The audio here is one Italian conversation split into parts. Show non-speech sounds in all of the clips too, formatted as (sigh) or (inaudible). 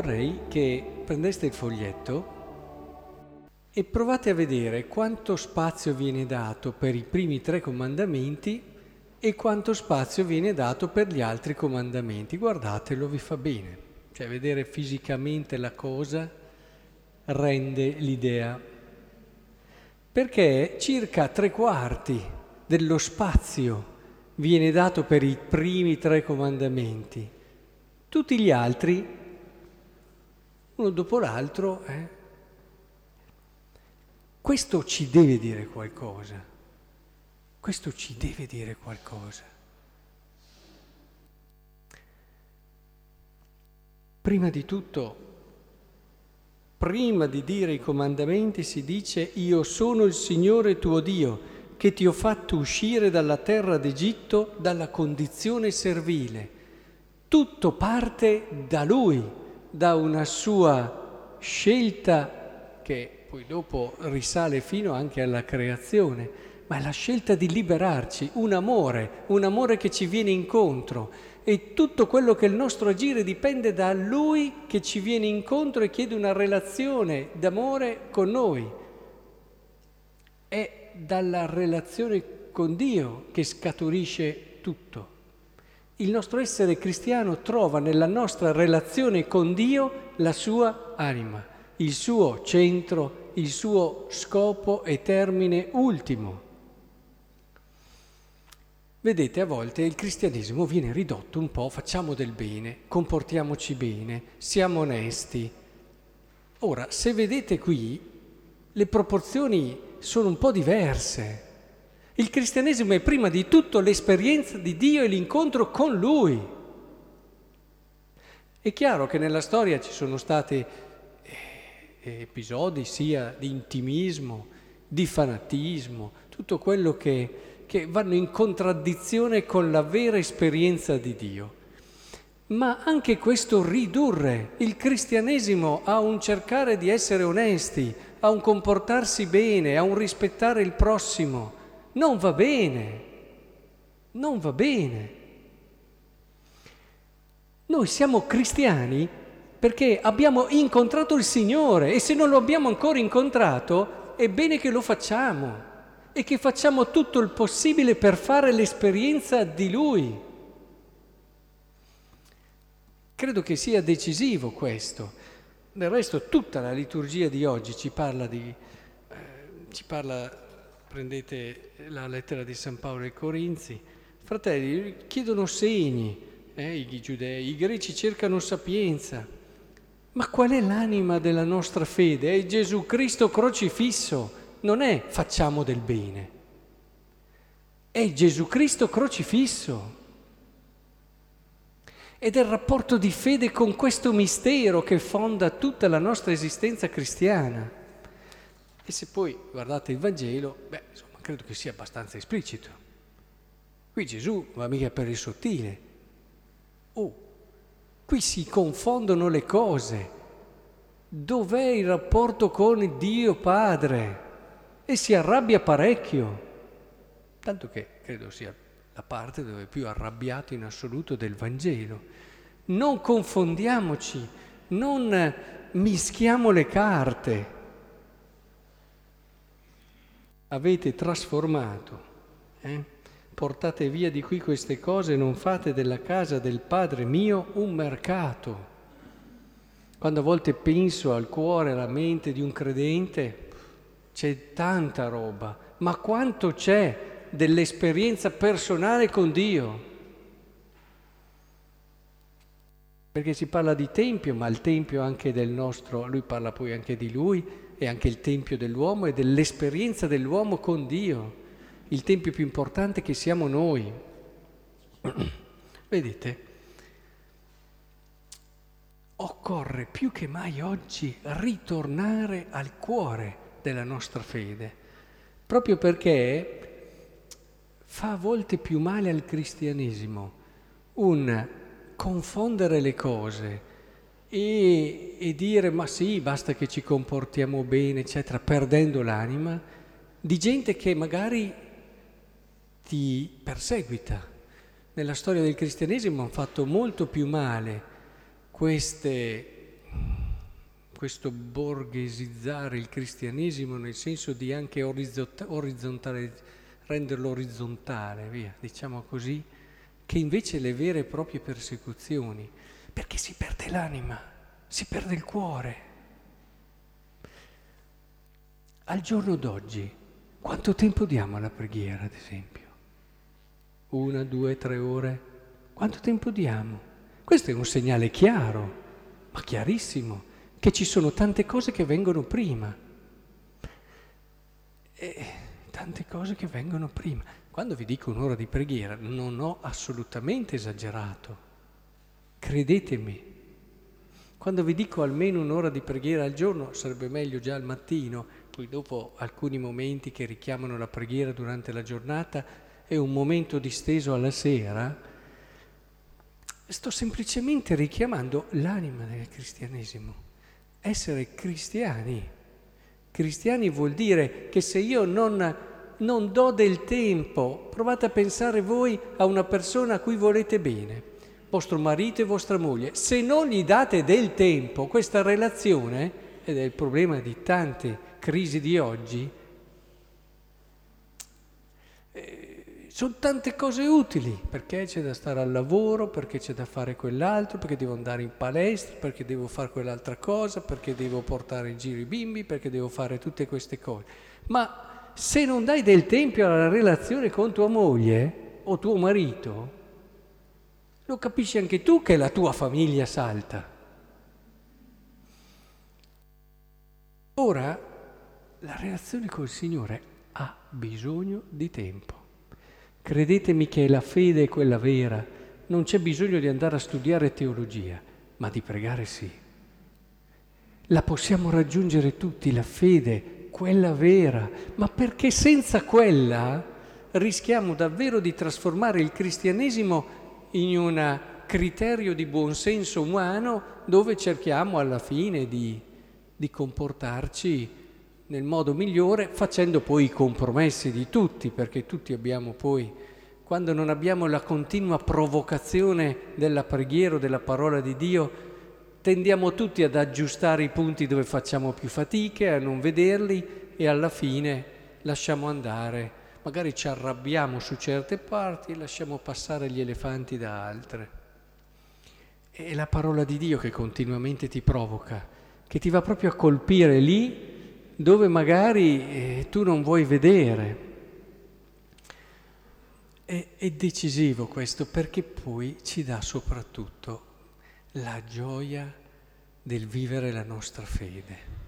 vorrei che prendeste il foglietto e provate a vedere quanto spazio viene dato per i primi tre comandamenti e quanto spazio viene dato per gli altri comandamenti. Guardatelo, vi fa bene. Cioè vedere fisicamente la cosa rende l'idea. Perché circa tre quarti dello spazio viene dato per i primi tre comandamenti. Tutti gli altri, uno dopo l'altro, eh, questo ci deve dire qualcosa. Questo ci deve dire qualcosa. Prima di tutto, prima di dire i comandamenti si dice io sono il Signore tuo Dio che ti ho fatto uscire dalla terra d'Egitto dalla condizione servile. Tutto parte da Lui, da una sua scelta che poi dopo risale fino anche alla creazione, ma è la scelta di liberarci, un amore, un amore che ci viene incontro e tutto quello che è il nostro agire dipende da Lui che ci viene incontro e chiede una relazione d'amore con noi. È dalla relazione con Dio che scaturisce tutto. Il nostro essere cristiano trova nella nostra relazione con Dio la sua anima, il suo centro il suo scopo e termine ultimo. Vedete, a volte il cristianesimo viene ridotto un po', facciamo del bene, comportiamoci bene, siamo onesti. Ora, se vedete qui, le proporzioni sono un po' diverse. Il cristianesimo è prima di tutto l'esperienza di Dio e l'incontro con Lui. È chiaro che nella storia ci sono state episodi sia di intimismo, di fanatismo, tutto quello che, che vanno in contraddizione con la vera esperienza di Dio. Ma anche questo ridurre il cristianesimo a un cercare di essere onesti, a un comportarsi bene, a un rispettare il prossimo, non va bene, non va bene. Noi siamo cristiani perché abbiamo incontrato il Signore e se non lo abbiamo ancora incontrato è bene che lo facciamo e che facciamo tutto il possibile per fare l'esperienza di Lui. Credo che sia decisivo questo. Del resto tutta la liturgia di oggi ci parla di... Eh, ci parla, prendete la lettera di San Paolo ai Corinzi, fratelli chiedono segni, eh, i giudei, i greci cercano sapienza. Ma qual è l'anima della nostra fede? È Gesù Cristo crocifisso, non è facciamo del bene. È Gesù Cristo crocifisso. Ed è il rapporto di fede con questo mistero che fonda tutta la nostra esistenza cristiana. E se poi guardate il Vangelo, beh, insomma, credo che sia abbastanza esplicito. Qui Gesù va mica per il sottile. Oh, Qui si confondono le cose. Dov'è il rapporto con Dio Padre? E si arrabbia parecchio. Tanto che credo sia la parte dove è più arrabbiato in assoluto del Vangelo. Non confondiamoci, non mischiamo le carte. Avete trasformato. Eh? portate via di qui queste cose, non fate della casa del Padre mio un mercato. Quando a volte penso al cuore, alla mente di un credente, c'è tanta roba, ma quanto c'è dell'esperienza personale con Dio? Perché si parla di tempio, ma il tempio anche del nostro, lui parla poi anche di lui, è anche il tempio dell'uomo e dell'esperienza dell'uomo con Dio il tempio più importante che siamo noi. (clears throat) Vedete, occorre più che mai oggi ritornare al cuore della nostra fede, proprio perché fa a volte più male al cristianesimo un confondere le cose e, e dire ma sì, basta che ci comportiamo bene, eccetera, perdendo l'anima, di gente che magari ti perseguita. Nella storia del cristianesimo hanno fatto molto più male queste questo borghesizzare il cristianesimo nel senso di anche orizzontale, renderlo orizzontale, via, diciamo così, che invece le vere e proprie persecuzioni, perché si perde l'anima, si perde il cuore. Al giorno d'oggi, quanto tempo diamo alla preghiera, ad esempio? Una, due, tre ore? Quanto tempo diamo? Questo è un segnale chiaro, ma chiarissimo, che ci sono tante cose che vengono prima. E tante cose che vengono prima. Quando vi dico un'ora di preghiera non ho assolutamente esagerato, credetemi. Quando vi dico almeno un'ora di preghiera al giorno, sarebbe meglio già al mattino, poi dopo alcuni momenti che richiamano la preghiera durante la giornata e un momento disteso alla sera, sto semplicemente richiamando l'anima del cristianesimo. Essere cristiani. Cristiani vuol dire che se io non, non do del tempo, provate a pensare voi a una persona a cui volete bene, vostro marito e vostra moglie, se non gli date del tempo, questa relazione, ed è il problema di tante crisi di oggi, Sono tante cose utili, perché c'è da stare al lavoro, perché c'è da fare quell'altro, perché devo andare in palestra, perché devo fare quell'altra cosa, perché devo portare in giro i bimbi, perché devo fare tutte queste cose. Ma se non dai del tempo alla relazione con tua moglie o tuo marito, lo capisci anche tu che la tua famiglia salta. Ora, la relazione col Signore ha bisogno di tempo. Credetemi che la fede è quella vera, non c'è bisogno di andare a studiare teologia, ma di pregare sì. La possiamo raggiungere tutti, la fede, quella vera, ma perché senza quella rischiamo davvero di trasformare il cristianesimo in un criterio di buonsenso umano dove cerchiamo alla fine di, di comportarci nel modo migliore, facendo poi i compromessi di tutti, perché tutti abbiamo poi, quando non abbiamo la continua provocazione della preghiera o della parola di Dio, tendiamo tutti ad aggiustare i punti dove facciamo più fatiche, a non vederli e alla fine lasciamo andare. Magari ci arrabbiamo su certe parti e lasciamo passare gli elefanti da altre. È la parola di Dio che continuamente ti provoca, che ti va proprio a colpire lì dove magari eh, tu non vuoi vedere. È, è decisivo questo perché poi ci dà soprattutto la gioia del vivere la nostra fede.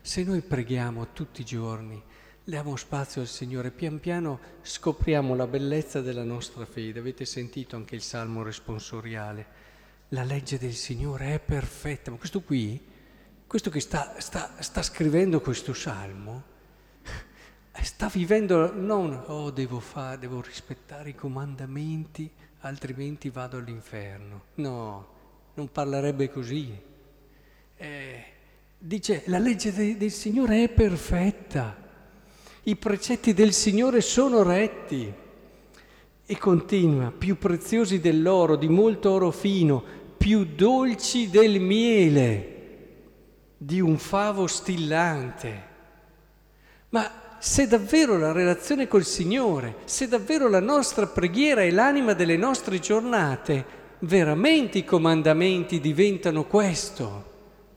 Se noi preghiamo tutti i giorni, diamo spazio al Signore, pian piano scopriamo la bellezza della nostra fede. Avete sentito anche il salmo responsoriale. La legge del Signore è perfetta, ma questo qui questo che sta, sta, sta scrivendo questo salmo, sta vivendo non, oh devo, fare, devo rispettare i comandamenti, altrimenti vado all'inferno. No, non parlerebbe così. Eh, dice, la legge de, del Signore è perfetta, i precetti del Signore sono retti. E continua, più preziosi dell'oro, di molto oro fino, più dolci del miele di un favo stillante. Ma se davvero la relazione col Signore, se davvero la nostra preghiera è l'anima delle nostre giornate, veramente i comandamenti diventano questo,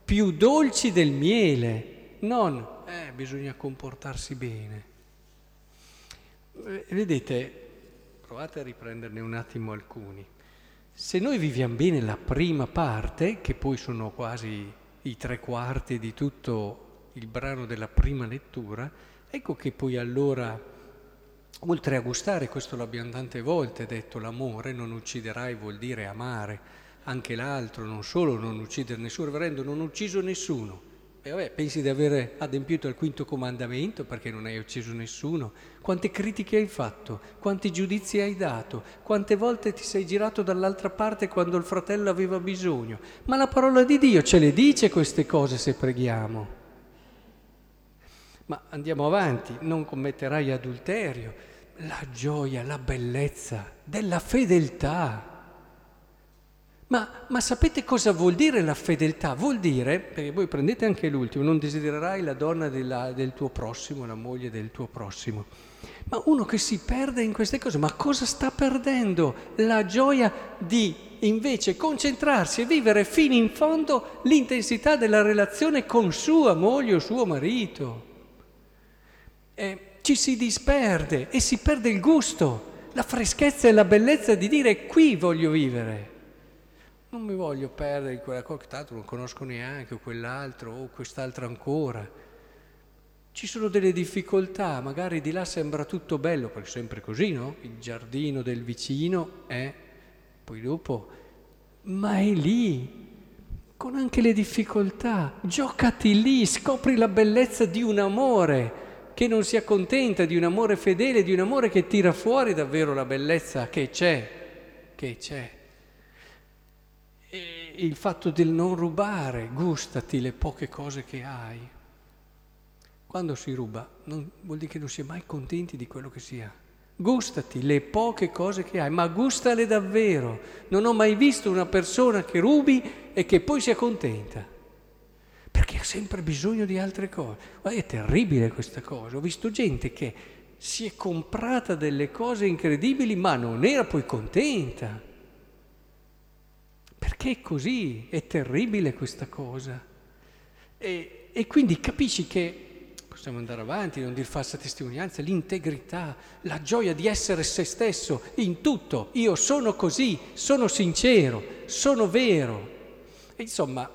più dolci del miele, non eh, bisogna comportarsi bene. Eh, vedete, provate a riprenderne un attimo alcuni. Se noi viviamo bene la prima parte, che poi sono quasi i tre quarti di tutto il brano della prima lettura, ecco che poi allora, oltre a gustare, questo l'abbiamo tante volte detto, l'amore, non ucciderai vuol dire amare anche l'altro, non solo non uccidere nessuno, reverendo, non ucciso nessuno. E vabbè, pensi di aver adempiuto al quinto comandamento perché non hai ucciso nessuno? Quante critiche hai fatto? Quanti giudizi hai dato? Quante volte ti sei girato dall'altra parte quando il fratello aveva bisogno? Ma la parola di Dio ce le dice queste cose se preghiamo. Ma andiamo avanti, non commetterai adulterio. La gioia, la bellezza della fedeltà. Ma, ma, sapete cosa vuol dire la fedeltà? Vuol dire, perché voi prendete anche l'ultimo, non desidererai la donna della, del tuo prossimo, la moglie del tuo prossimo. Ma uno che si perde in queste cose, ma cosa sta perdendo? La gioia di invece concentrarsi e vivere fino in fondo l'intensità della relazione con sua moglie o suo marito. Eh, ci si disperde e si perde il gusto, la freschezza e la bellezza di dire qui voglio vivere. Non mi voglio perdere in quella cosa che tanto non conosco neanche, o quell'altro, o quest'altro ancora. Ci sono delle difficoltà, magari di là sembra tutto bello, perché è sempre così, no? Il giardino del vicino è, poi dopo, ma è lì, con anche le difficoltà. Giocati lì, scopri la bellezza di un amore che non si accontenta, di un amore fedele, di un amore che tira fuori davvero la bellezza che c'è, che c'è. Il fatto del non rubare, gustati le poche cose che hai. Quando si ruba non, vuol dire che non si è mai contenti di quello che si ha. Gustati le poche cose che hai, ma gustale davvero. Non ho mai visto una persona che rubi e che poi sia contenta, perché ha sempre bisogno di altre cose. Ma è terribile questa cosa. Ho visto gente che si è comprata delle cose incredibili, ma non era poi contenta. Perché è così, è terribile questa cosa. E, e quindi capisci che possiamo andare avanti, non dir falsa testimonianza, l'integrità, la gioia di essere se stesso in tutto. Io sono così, sono sincero, sono vero. E insomma,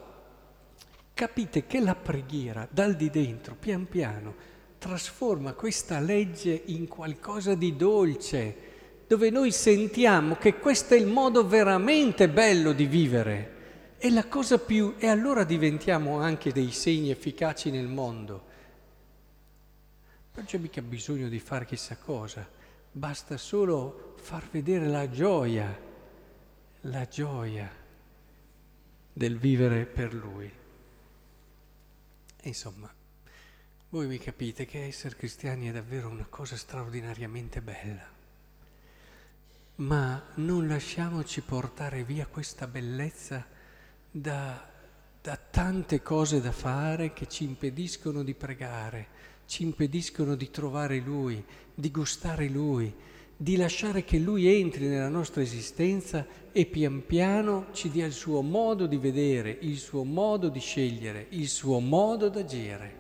capite che la preghiera dal di dentro, pian piano, trasforma questa legge in qualcosa di dolce, dove noi sentiamo che questo è il modo veramente bello di vivere. È la cosa più... e allora diventiamo anche dei segni efficaci nel mondo non c'è mica bisogno di fare chissà cosa, basta solo far vedere la gioia, la gioia del vivere per Lui. E insomma, voi mi capite che essere cristiani è davvero una cosa straordinariamente bella, ma non lasciamoci portare via questa bellezza da, da tante cose da fare che ci impediscono di pregare ci impediscono di trovare Lui, di gustare Lui, di lasciare che Lui entri nella nostra esistenza e pian piano ci dia il suo modo di vedere, il suo modo di scegliere, il suo modo d'agire.